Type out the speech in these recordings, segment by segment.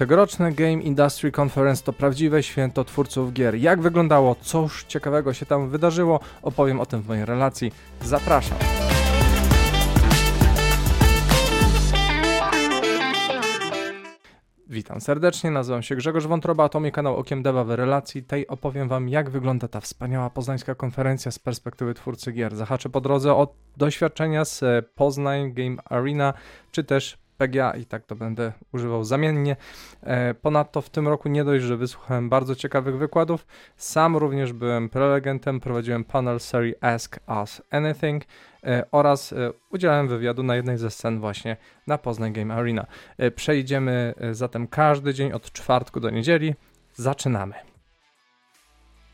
Tegoroczne Game Industry Conference to prawdziwe święto twórców gier. Jak wyglądało, cóż ciekawego się tam wydarzyło, opowiem o tym w mojej relacji. Zapraszam. Witam serdecznie, nazywam się Grzegorz Wątroba, to mój kanał Okiem Deva w relacji tej opowiem wam jak wygląda ta wspaniała poznańska konferencja z perspektywy twórcy gier. Zahaczę po drodze od doświadczenia z Poznań Game Arena, czy też PGA i tak to będę używał zamiennie. E, ponadto w tym roku nie dość, że wysłuchałem bardzo ciekawych wykładów, sam również byłem prelegentem, prowadziłem panel serii Ask Us Anything e, oraz e, udzielałem wywiadu na jednej ze scen właśnie na Poznań Game Arena. Przejdziemy zatem każdy dzień od czwartku do niedzieli. Zaczynamy.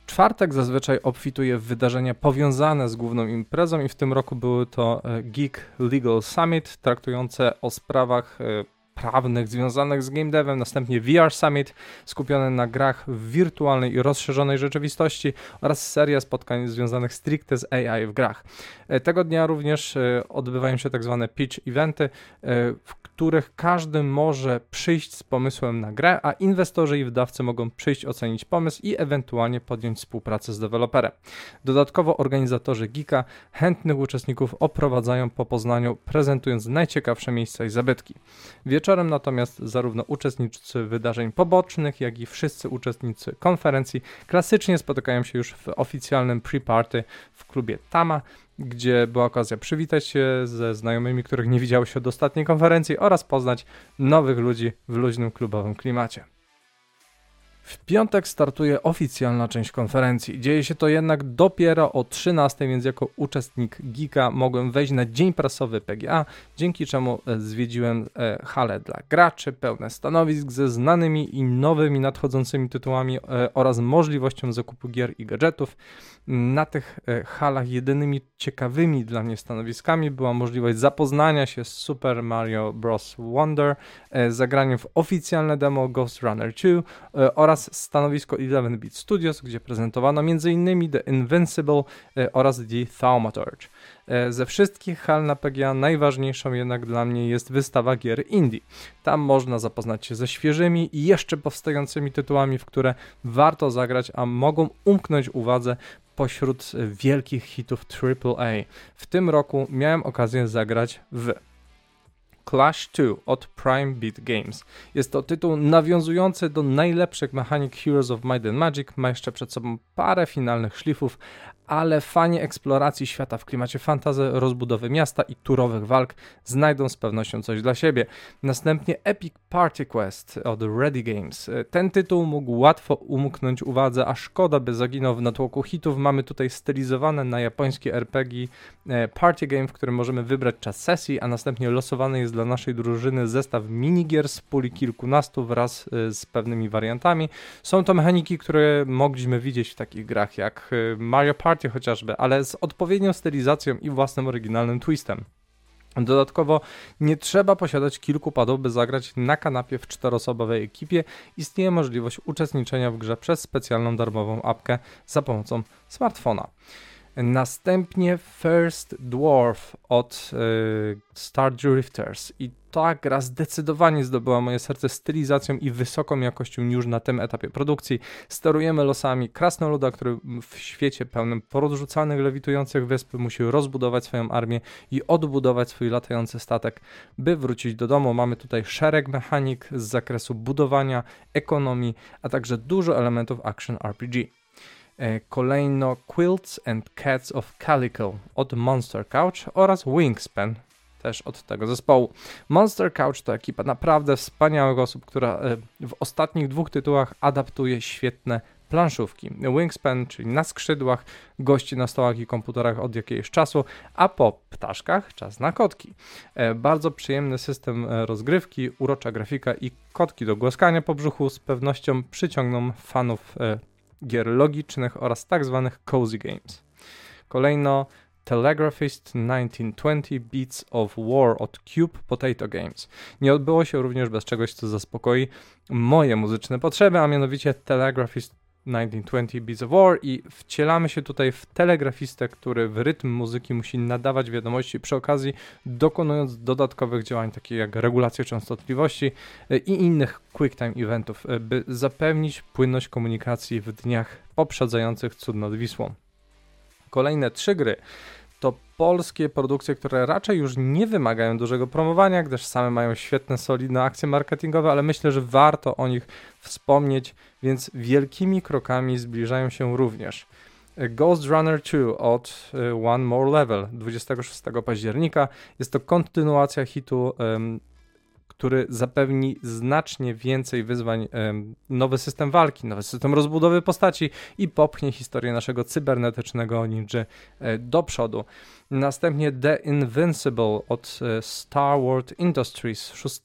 Czwartek zazwyczaj obfituje w wydarzenia powiązane z główną imprezą i w tym roku były to e, Geek Legal Summit traktujące o sprawach e, prawnych związanych z game devem, następnie VR Summit skupiony na grach w wirtualnej i rozszerzonej rzeczywistości oraz seria spotkań związanych stricte z AI w grach. E, tego dnia również odbywają się tak zwane pitch eventy, w których każdy może przyjść z pomysłem na grę, a inwestorzy i wydawcy mogą przyjść ocenić pomysł i ewentualnie podjąć współpracę z deweloperem. Dodatkowo organizatorzy Geeka chętnych uczestników oprowadzają po Poznaniu, prezentując najciekawsze miejsca i zabytki. Wieczorem natomiast zarówno uczestnicy wydarzeń pobocznych, jak i wszyscy uczestnicy konferencji klasycznie spotykają się już w oficjalnym pre-party w klubie Tama, gdzie była okazja przywitać się ze znajomymi, których nie widziało się od ostatniej konferencji oraz poznać nowych ludzi w luźnym klubowym klimacie. W piątek startuje oficjalna część konferencji. Dzieje się to jednak dopiero o 13, więc jako uczestnik Geeka mogłem wejść na dzień prasowy PGA, dzięki czemu e, zwiedziłem e, halę dla graczy, pełne stanowisk ze znanymi i nowymi nadchodzącymi tytułami e, oraz możliwością zakupu gier i gadżetów. Na tych halach jedynymi ciekawymi dla mnie stanowiskami była możliwość zapoznania się z Super Mario Bros. Wonder, zagraniem w oficjalne demo Ghost Runner 2 oraz oraz stanowisko 11-bit Studios, gdzie prezentowano m.in. The Invincible e, oraz The Thaumaturge. E, ze wszystkich hal na najważniejszą jednak dla mnie jest wystawa gier indie. Tam można zapoznać się ze świeżymi i jeszcze powstającymi tytułami, w które warto zagrać, a mogą umknąć uwadze pośród wielkich hitów AAA. W tym roku miałem okazję zagrać w Clash 2 od Prime Beat Games. Jest to tytuł nawiązujący do najlepszych mechanik Heroes of Might and Magic, ma jeszcze przed sobą parę finalnych szlifów, ale fani eksploracji świata w klimacie fantazy, rozbudowy miasta i turowych walk znajdą z pewnością coś dla siebie. Następnie Epic Party Quest od Ready Games. Ten tytuł mógł łatwo umknąć uwadze, a szkoda by zaginął w natłoku hitów. Mamy tutaj stylizowane na japońskie RPG e, party game, w którym możemy wybrać czas sesji, a następnie losowany jest dla naszej drużyny zestaw minigier z puli kilkunastu wraz e, z pewnymi wariantami. Są to mechaniki, które mogliśmy widzieć w takich grach jak e, Mario Party chociażby, ale z odpowiednią stylizacją i własnym oryginalnym twistem. Dodatkowo nie trzeba posiadać kilku padów, by zagrać na kanapie w czteroosobowej ekipie. Istnieje możliwość uczestniczenia w grze przez specjalną darmową apkę za pomocą smartfona. Następnie First Dwarf od y, Star Drifters i ta gra zdecydowanie zdobyła moje serce stylizacją i wysoką jakością już na tym etapie produkcji. Sterujemy losami krasnoluda, który w świecie pełnym porozrzucanych, lewitujących wysp musi rozbudować swoją armię i odbudować swój latający statek, by wrócić do domu. Mamy tutaj szereg mechanik z zakresu budowania, ekonomii, a także dużo elementów action RPG. E, kolejno Quilts and Cats of Calico od Monster Couch oraz Wingspan też od tego zespołu. Monster Couch to ekipa naprawdę wspaniałych osób, która e, w ostatnich dwóch tytułach adaptuje świetne planszówki. Wingspan, czyli na skrzydłach, gości na stołach i komputerach od jakiegoś czasu, a po ptaszkach czas na kotki. E, bardzo przyjemny system rozgrywki, urocza grafika i kotki do głaskania po brzuchu z pewnością przyciągną fanów gier logicznych oraz tzw. Tak cozy games. Kolejno Telegraphist 1920 Beats of War od Cube Potato Games. Nie odbyło się również bez czegoś, co zaspokoi moje muzyczne potrzeby, a mianowicie Telegraphist 1920 Beats of War i wcielamy się tutaj w telegrafistę, który w rytm muzyki musi nadawać wiadomości przy okazji dokonując dodatkowych działań takich jak regulacja częstotliwości e, i innych quick time eventów, e, by zapewnić płynność komunikacji w dniach poprzedzających cud nad Wisłą. Kolejne trzy gry to polskie produkcje, które raczej już nie wymagają dużego promowania, gdyż same mają świetne, solidne akcje marketingowe, ale myślę, że warto o nich wspomnieć, więc wielkimi krokami zbliżają się również. Ghost Runner 2 od e, One More Level 26 października. Jest to kontynuacja hitu um, który zapewni znacznie więcej wyzwań, nowy system walki, nowy system rozbudowy postaci i popchnie historię naszego cybernetycznego ninja e, do przodu. Następnie The Invincible od e, Star Wars Industries 6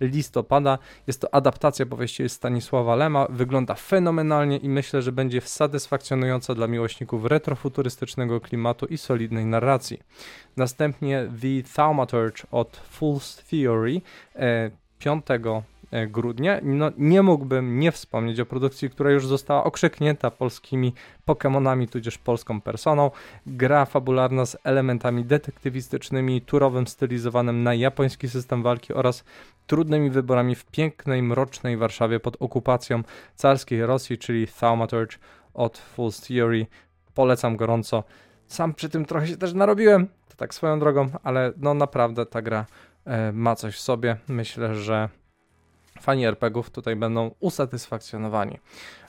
listopada. Jest to adaptacja powieści Stanisława Lema. Wygląda fenomenalnie i myślę, że będzie satysfakcjonująca dla miłośników retrofuturystycznego klimatu i solidnej narracji. Następnie The Thaumaturge od Fool's Theory 5 e, grudnia. No, nie mógłbym nie wspomnieć o produkcji, która już została okrzyknięta polskimi Pokémonami, tudzież polską personą. Gra fabularna z elementami detektywistycznymi, turowym stylizowanym na japoński system walki oraz trudnymi wyborami w pięknej, mrocznej Warszawie pod okupacją carskiej Rosji, czyli Thaumaturge od Fool's Theory. Polecam gorąco. Sam przy tym trochę się też narobiłem, to tak swoją drogą, ale no naprawdę ta gra e, ma coś w sobie. Myślę, że fani RPGów tutaj będą usatysfakcjonowani.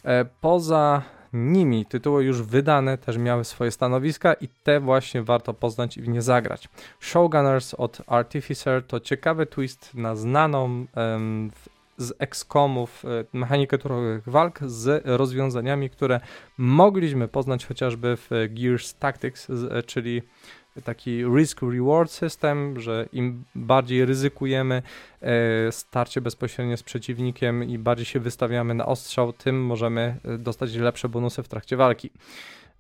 E, poza nimi tytuły już wydane też miały swoje stanowiska i te właśnie warto poznać i w nie zagrać. Showgunners od Artificer to ciekawy twist na znaną um, z XCOMów e, mechanikę turowych walk z rozwiązaniami, które mogliśmy poznać chociażby w Gears Tactics, czyli taki risk-reward system, że im bardziej ryzykujemy e, starcie bezpośrednie z przeciwnikiem i bardziej się wystawiamy na ostrzał, tym możemy e, dostać lepsze bonusy w trakcie walki.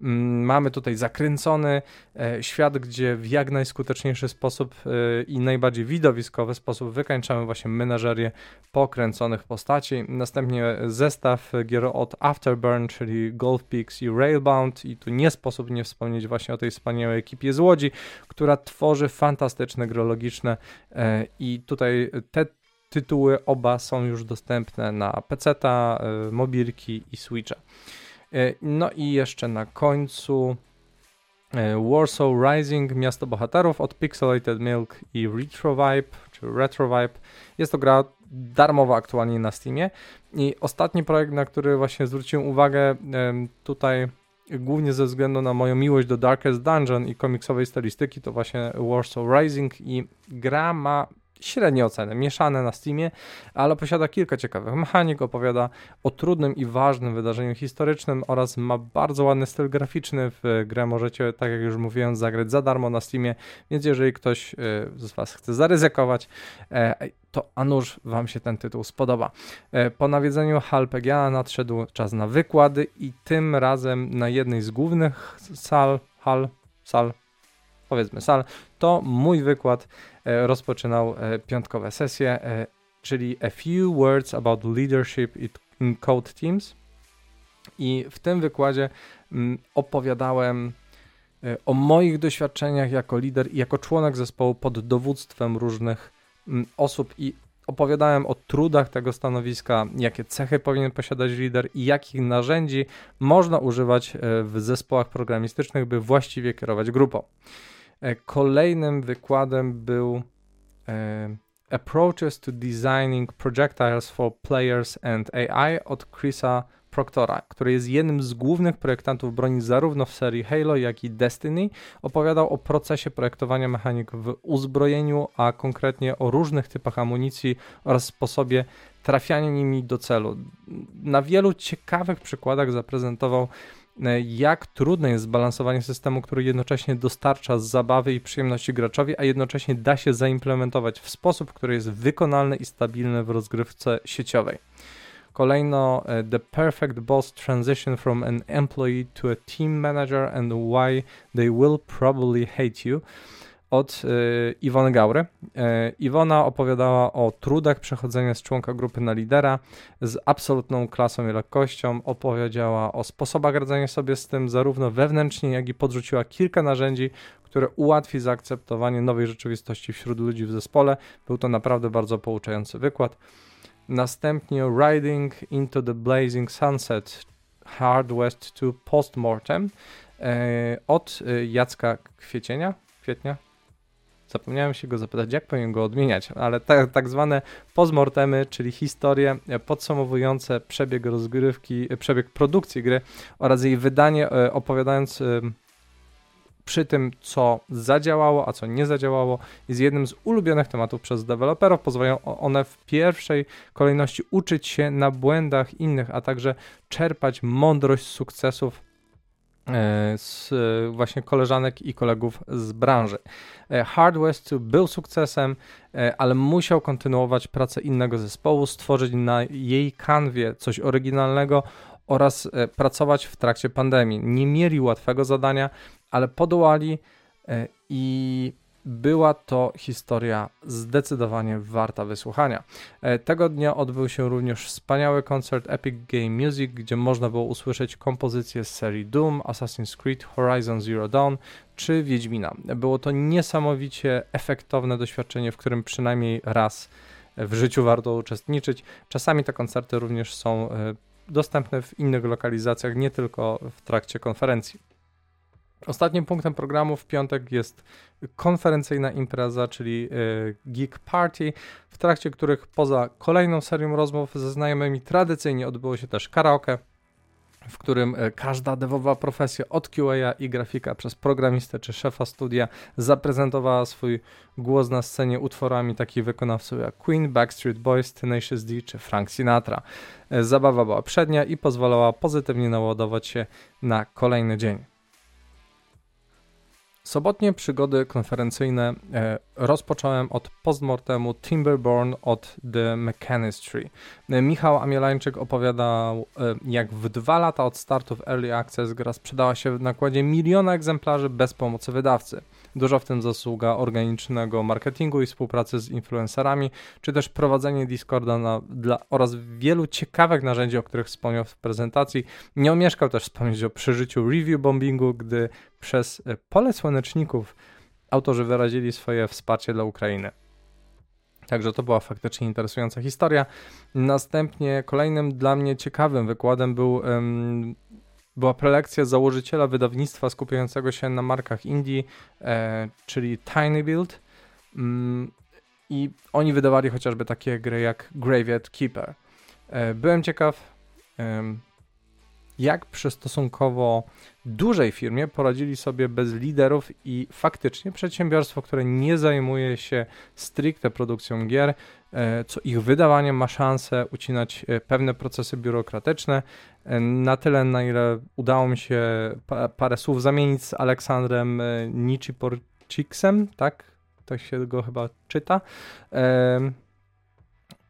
Mm, mamy tutaj zakręcony e, świat, gdzie w jak najskuteczniejszy sposób e, i najbardziej widowiskowy sposób wykańczamy właśnie menażerię pokręconych postaci. Następnie zestaw gier od Afterburn, czyli Golf Peaks i Railbound i tu nie sposób nie wspomnieć właśnie o tej wspaniałej ekipie z Łodzi, która tworzy fantastyczne gry logiczne e, i tutaj te tytuły oba są już dostępne na PC, mobilki i Switcha. E, no i jeszcze na końcu e, Warsaw Rising, Miasto Bohaterów od Pixelated Milk i Retro Vibe, czy Retro Vibe. Jest to gra darmowa aktualnie na Steamie. I ostatni projekt, na który właśnie zwróciłem uwagę tutaj głównie ze względu na moją miłość do Darkest Dungeon i komiksowej stylistyki, to właśnie Warsaw Rising i gra ma średnie oceny, mieszane na Steamie, ale posiada kilka ciekawych mechanik, opowiada o trudnym i ważnym wydarzeniu historycznym oraz ma bardzo ładny styl graficzny. W grę możecie, tak jak już mówiłem, zagrać za darmo na Steamie, więc jeżeli ktoś e, z Was chce zaryzykować, e, to a nuż Wam się ten tytuł spodoba. E, po nawiedzeniu HalPGA nadszedł czas na wykłady i tym razem na jednej z głównych sal, hal, sal, powiedzmy sal, to mój wykład rozpoczynał e, piątkowe sesje, e, czyli A Few Words About Leadership in Code Teams. I w tym wykładzie mm, opowiadałem o moich doświadczeniach jako lider i jako członek zespołu pod dowództwem różnych mm, osób i opowiadałem o trudach tego stanowiska, jakie cechy powinien posiadać lider i jakich narzędzi można używać w zespołach programistycznych, by właściwie kierować grupą. E, kolejnym wykładem był e, Approaches to Designing Projectiles for Players and AI od Chrisa Proctora, który jest jednym z głównych projektantów broni zarówno w serii Halo, jak i Destiny. Opowiadał o procesie projektowania mechanik w uzbrojeniu, a konkretnie o różnych typach amunicji oraz sposobie trafiania nimi do celu. Na wielu ciekawych przykładach zaprezentował jak trudne jest zbalansowanie systemu, który jednocześnie dostarcza zabawy i przyjemności graczowi, a jednocześnie da się zaimplementować w sposób, który jest wykonalny i stabilny w rozgrywce sieciowej. Kolejno e, The Perfect Boss Transition from an Employee to a Team Manager and Why They Will Probably Hate You od y, Iwony Gaury. Y, Iwona opowiadała o trudach przechodzenia z członka grupy na lidera z absolutną klasą i lekkością. Opowiedziała o sposobach radzenia sobie z tym zarówno wewnętrznie, jak i podrzuciła kilka narzędzi, które ułatwi zaakceptowanie nowej rzeczywistości wśród ludzi w zespole. Był to naprawdę bardzo pouczający wykład. Następnie Riding into the Blazing Sunset Hard West to Postmortem e, od e, Jacka Kwiecienia. Kwietnia? Zapomniałem się go zapytać, jak powinien go odmieniać, ale tak, tak zwane postmortemy, czyli historie podsumowujące przebieg rozgrywki, przebieg produkcji gry oraz jej wydanie, e, opowiadając przy tym, co zadziałało, a co nie zadziałało, jest jednym z ulubionych tematów przez deweloperów. Pozwalają one w pierwszej kolejności uczyć się na błędach innych, a także czerpać mądrość sukcesów e, z właśnie koleżanek i kolegów z branży. E, Hard West był sukcesem, e, ale musiał kontynuować pracę innego zespołu, stworzyć na jej kanwie coś oryginalnego oraz pracować w trakcie pandemii. Nie mieli łatwego zadania, ale podołali e, i była to historia zdecydowanie warta wysłuchania. E, tego dnia odbył się również wspaniały koncert Epic Game Music, gdzie można było usłyszeć kompozycje z serii Doom, Assassin's Creed, Horizon Zero Dawn czy Wiedźmina. Było to niesamowicie efektowne doświadczenie, w którym przynajmniej raz w życiu warto uczestniczyć. Czasami te koncerty również są e, dostępne w innych lokalizacjach, nie tylko w trakcie konferencji. Ostatnim punktem programu w piątek jest konferencyjna impreza, czyli y, Geek Party, w trakcie których poza kolejną serią rozmów ze znajomymi tradycyjnie odbyło się też karaoke, w którym y, każda dewowa profesja od QA i grafika przez programistę czy szefa studia zaprezentowała swój głos na scenie utworami takich wykonawców jak Queen, Backstreet Boys, Tenacious D czy Frank Sinatra. Y, zabawa była przednia i pozwalała pozytywnie naładować się na kolejny dzień. Sobotnie przygody konferencyjne e, rozpocząłem od postmortemu Timberborn od The Mechanistry. E, Michał Amielańczyk opowiadał, e, jak w dwa lata od startu w Early Access gra sprzedała się w nakładzie miliona egzemplarzy bez pomocy wydawcy. Dużo w tym zasługa organicznego marketingu i współpracy z influencerami, czy też prowadzenie Discorda na, dla, oraz wielu ciekawych narzędzi, o których wspomniał w prezentacji. Nie omieszkał też wspomnieć o przeżyciu review bombingu, gdy przez e, pole słoneczników autorzy wyrazili swoje wsparcie dla Ukrainy. Także to była faktycznie interesująca historia. Następnie kolejnym dla mnie ciekawym wykładem był, um, była prelekcja założyciela wydawnictwa skupiającego się na markach indie, e, czyli Tiny Build. Um, I oni wydawali chociażby takie gry jak Graveyard Keeper. E, byłem ciekaw, jak przy stosunkowo dużej firmie poradzili sobie bez liderów i faktycznie przedsiębiorstwo, które nie zajmuje się stricte produkcją gier, e, co ich wydawaniem ma szansę ucinać e, pewne procesy biurokratyczne. E, na tyle, na ile udało mi się parę słów zamienić z Aleksandrem Nichiporciksem, tak? Tak się go chyba czyta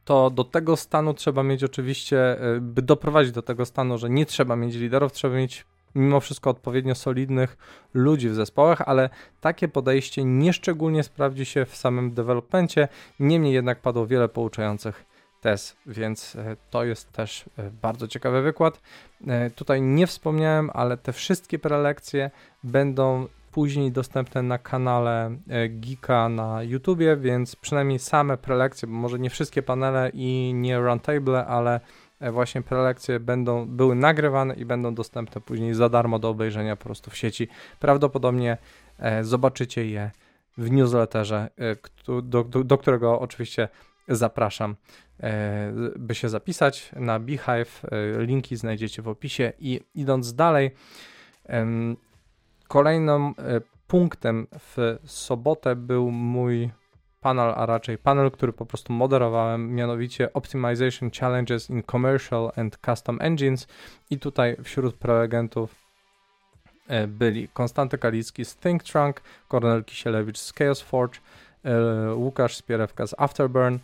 to do tego stanu trzeba mieć oczywiście, e, by doprowadzić do tego stanu, że nie trzeba mieć liderów, trzeba mieć mimo wszystko odpowiednio solidnych ludzi w zespołach, ale takie podejście nieszczególnie sprawdzi się w samym developmencie. Niemniej jednak padło wiele pouczających tez, więc e, to jest też e, bardzo ciekawy wykład. Tutaj nie wspomniałem, ale te wszystkie prelekcje będą później dostępne na kanale e, Geeka na YouTubie, więc przynajmniej same prelekcje, bo może nie wszystkie panele i nie roundtable, ale e, właśnie prelekcje będą, były nagrywane i będą dostępne później za darmo do obejrzenia po prostu w sieci. Prawdopodobnie e, zobaczycie je w newsletterze, do, do, do którego oczywiście zapraszam, by się zapisać na Beehive. Linki znajdziecie w opisie i idąc dalej, Kolejnym e, punktem w sobotę był mój panel, a raczej panel, który po prostu moderowałem, mianowicie Optimization Challenges in Commercial and Custom Engines. I tutaj wśród prelegentów e, byli Konstanty Kalicki z Think Trunk, Kornel Kisielewicz z Chaos Forge, e, Łukasz Spierewka z Afterburn,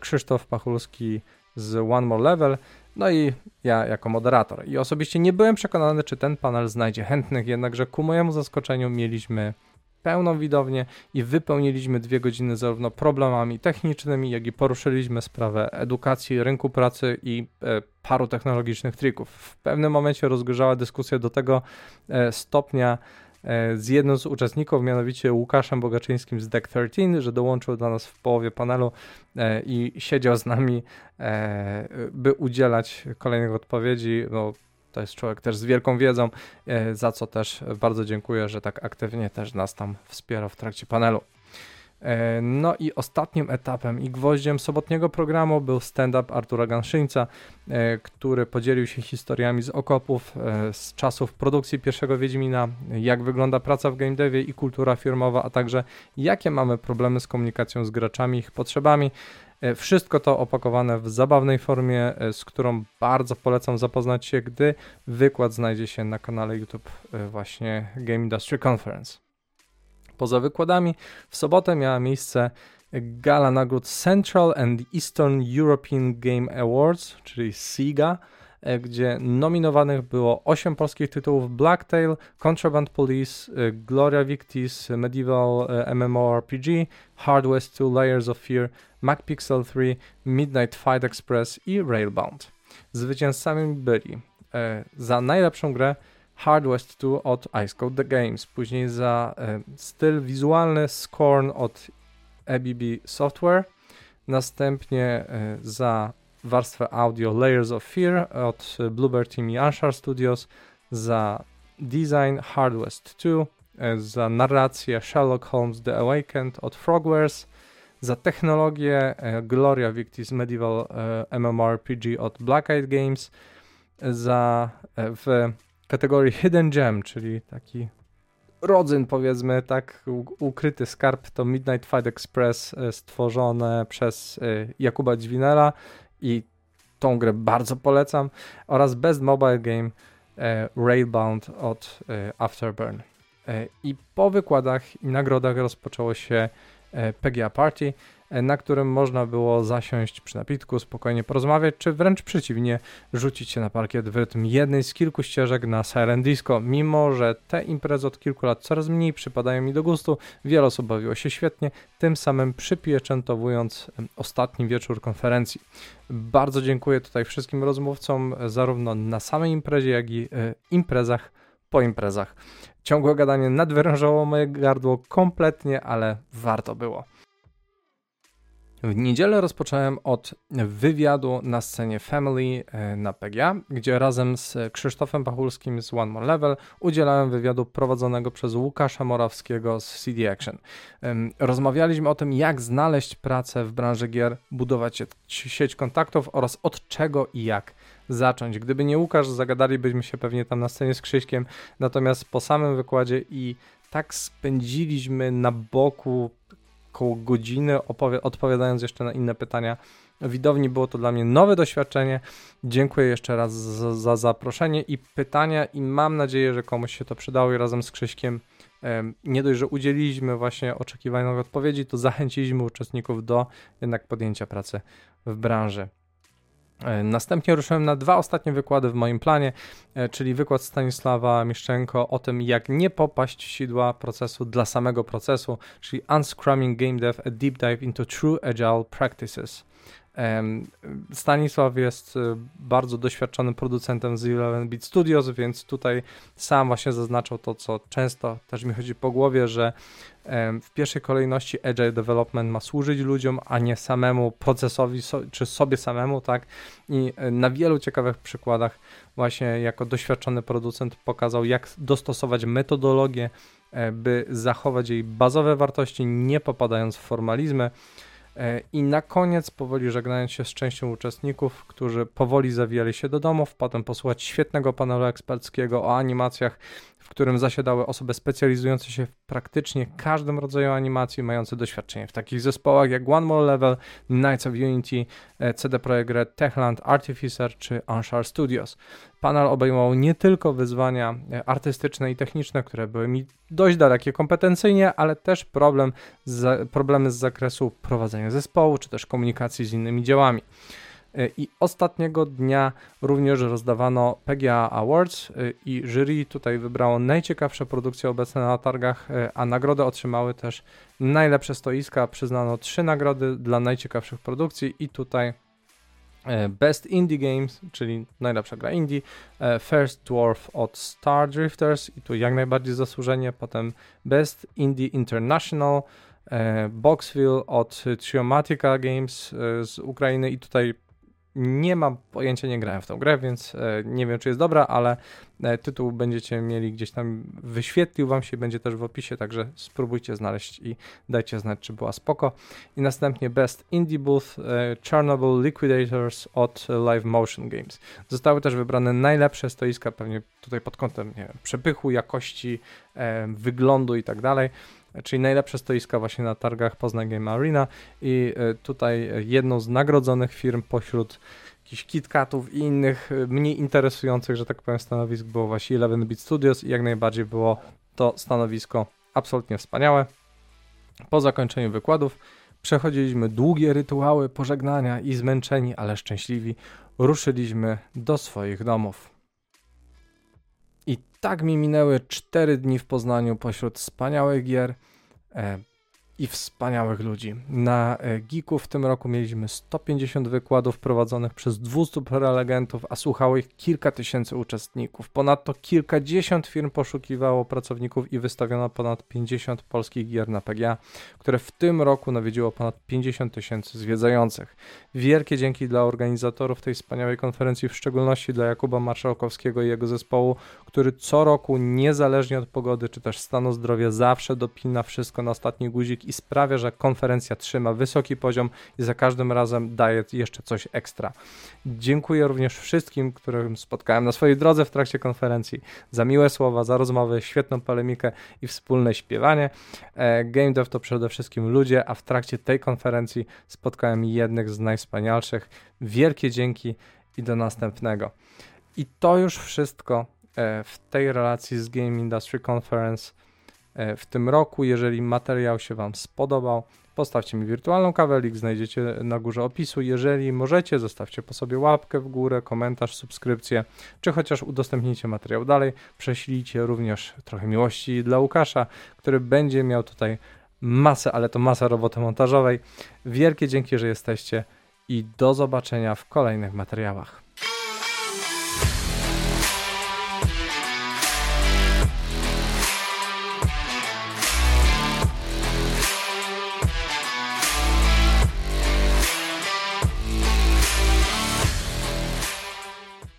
Krzysztof Pachulski z One More Level, no i ja jako moderator. I osobiście nie byłem przekonany, czy ten panel znajdzie chętnych, jednakże ku mojemu zaskoczeniu mieliśmy pełną widownię i wypełniliśmy dwie godziny zarówno problemami technicznymi, jak i poruszyliśmy sprawę edukacji, rynku pracy i e, paru technologicznych trików. W pewnym momencie rozgorzała dyskusja do tego e, stopnia z jednym z uczestników, mianowicie Łukaszem Bogaczyńskim z Deck 13, że dołączył do nas w połowie panelu e, i siedział z nami, e, by udzielać kolejnych odpowiedzi. No, to jest człowiek też z wielką wiedzą, e, za co też bardzo dziękuję, że tak aktywnie też nas tam wspiera w trakcie panelu. E, no i ostatnim etapem i gwoździem sobotniego programu był stand-up Artura Ganszyńca, e, który podzielił się historiami z okopów, z czasów produkcji pierwszego Wiedźmina, jak wygląda praca w game devie i kultura firmowa, a także jakie mamy problemy z komunikacją z graczami, ich potrzebami. E, wszystko to opakowane w zabawnej formie, e, z którą bardzo polecam zapoznać się, gdy wykład znajdzie się na kanale YouTube e, właśnie Game Industry Conference. Poza wykładami w sobotę miała miejsce gala nagród Central and Eastern European Game Awards, czyli SIGA, gdzie nominowanych było 8 polskich tytułów Blacktail, Contraband Police, Gloria Victis, Medieval MMORPG, Hard West 2 Layers of Fear, MacPixel 3, Midnight Fight Express i Railbound. Zwycięzcami byli e, za najlepszą grę Hard West 2 od Ice Code The Games, później za e, styl wizualny Scorn od ABB Software, następnie e, za warstwę audio Layers of Fear od Bluebird Team i Unsure Studios, za design Hard West 2, e, za narrację Sherlock Holmes The Awakened od Frogwares, za technologię e, Gloria Victis Medieval e, MMORPG od Black Eyed Games, za e, w kategorii Hidden Gem, czyli taki rodzyn powiedzmy, tak ukryty skarb to Midnight Fight Express stworzone przez Jakuba Dźwinela i tą grę bardzo polecam oraz Best Mobile Game Railbound od Afterburn. I po wykładach i nagrodach rozpoczęło się E, PGA Party, e, na którym można było zasiąść przy napitku, spokojnie porozmawiać, czy wręcz przeciwnie, rzucić się na parkiet w rytm jednej z kilku ścieżek na Silent Disco. Mimo, że te imprezy od kilku lat coraz mniej przypadają mi do gustu, wiele osób bawiło się świetnie, tym samym przypieczętowując ostatni wieczór konferencji. Bardzo dziękuję tutaj wszystkim rozmówcom, zarówno na samej imprezie, jak i e, imprezach po imprezach. Ciągłe gadanie nadwyrężało moje gardło kompletnie, ale warto było. W niedzielę rozpocząłem od wywiadu na scenie Family e, na PGA, gdzie razem z Krzysztofem Pachulskim z One More Level udzielałem wywiadu prowadzonego przez Łukasza Morawskiego z CD Action. Rozmawialiśmy o tym, jak znaleźć pracę w branży gier, budować sieć kontaktów oraz od czego i jak zacząć. Gdyby nie Łukasz, zagadalibyśmy się pewnie tam na scenie z Krzyśkiem, natomiast po samym wykładzie i tak spędziliśmy na boku około godziny, odpowiadając jeszcze na inne pytania. Widowni było to dla mnie nowe doświadczenie. Dziękuję jeszcze raz za, za zaproszenie i pytania i mam nadzieję, że komuś się to przydało i razem z Krzyśkiem nie dość, że udzieliliśmy właśnie oczekiwanych odpowiedzi, to zachęciliśmy uczestników do jednak podjęcia pracy w branży. E, następnie ruszyłem na dwa ostatnie wykłady w moim planie, e, czyli wykład Stanisława Mieszczenko o tym, jak nie popaść w sidła procesu dla samego procesu, czyli Unscrumming Game Dev, a Deep Dive into True Agile Practices. Stanisław jest y, bardzo doświadczonym producentem z 11-bit Studios, więc tutaj sam właśnie zaznaczał to, co często też mi chodzi po głowie, że w pierwszej kolejności agile development ma służyć ludziom, a nie samemu procesowi czy sobie samemu, tak? I y, na wielu ciekawych przykładach właśnie jako doświadczony producent pokazał, jak dostosować metodologię, e, by zachować jej bazowe wartości, nie popadając w formalizmy. E, I na koniec, powoli żegnając się z częścią uczestników, którzy powoli zawijali się do domów, potem posłuchać świetnego panelu eksperckiego o animacjach, którym zasiadały osoby specjalizujące się w praktycznie każdym rodzaju animacji, mające doświadczenie w takich zespołach jak One More Level, Knights of Unity, e, CD Projekt Red, Techland, Artificer czy Unsure Studios. Panel obejmował nie tylko wyzwania e, artystyczne i techniczne, które były mi dość dalekie kompetencyjnie, ale też problem z, problemy z zakresu prowadzenia zespołu, czy też komunikacji z innymi działami. I ostatniego dnia również rozdawano PGA Awards i jury tutaj wybrało najciekawsze produkcje obecne na targach, a nagrodę otrzymały też najlepsze stoiska. Przyznano trzy nagrody dla najciekawszych produkcji i tutaj E, Best Indie Games, czyli najlepsza gra indie, e, First Dwarf od Star Drifters i tu jak najbardziej zasłużenie, potem Best Indie International, e, Boxville od Triomatica Games z Ukrainy i tutaj nie mam pojęcia, nie grałem w tą grę, więc e, nie wiem, czy jest dobra, ale e, tytuł będziecie mieli gdzieś tam, wyświetlił wam się, będzie też w opisie, także spróbujcie znaleźć i dajcie znać, czy była spoko. I następnie Best Indie Booth e, Chernobyl Liquidators od Live Motion Games. Zostały też wybrane najlepsze stoiska, pewnie tutaj pod kątem nie wiem, przepychu, jakości, wyglądu i tak dalej czyli najlepsze stoiska właśnie na targach Poznań Game Arena i e, tutaj jedną z nagrodzonych firm pośród jakichś KitKatów i innych e, mniej interesujących, że tak powiem, stanowisk było właśnie 11-Bit Studios i jak najbardziej było to stanowisko absolutnie wspaniałe. Po zakończeniu wykładów przechodziliśmy długie rytuały pożegnania i zmęczeni, ale szczęśliwi ruszyliśmy do swoich domów. Tak mi minęły 4 dni w Poznaniu pośród wspaniałych gier. I wspaniałych ludzi. Na e, Geeku w tym roku mieliśmy 150 wykładów prowadzonych przez 200 prelegentów, a słuchało ich kilka tysięcy uczestników. Ponadto kilkadziesiąt firm poszukiwało pracowników i wystawiono ponad 50 polskich gier na PGA, które w tym roku nawiedziło ponad 50 tysięcy zwiedzających. Wielkie dzięki dla organizatorów tej wspaniałej konferencji, w szczególności dla Jakuba Marszałkowskiego i jego zespołu, który co roku, niezależnie od pogody czy też stanu zdrowia, zawsze dopina wszystko na ostatni guzik i sprawia, że konferencja trzyma wysoki poziom i za każdym razem daje jeszcze coś ekstra. Dziękuję również wszystkim, którym spotkałem na swojej drodze w trakcie konferencji za miłe słowa, za rozmowy, świetną polemikę i wspólne śpiewanie. E, Game Dev to przede wszystkim ludzie, a w trakcie tej konferencji spotkałem jednych z najwspanialszych. Wielkie dzięki i do następnego. I to już wszystko e, w tej relacji z Game Industry Conference. E, w tym roku. Jeżeli materiał się Wam spodobał, postawcie mi wirtualną kawę, link znajdziecie na górze opisu. Jeżeli możecie, zostawcie po sobie łapkę w górę, komentarz, subskrypcję, czy chociaż udostępnijcie materiał dalej. Prześlijcie również trochę miłości dla Łukasza, który będzie miał tutaj masę, ale to masę roboty montażowej. Wielkie dzięki, że jesteście i do zobaczenia w kolejnych materiałach.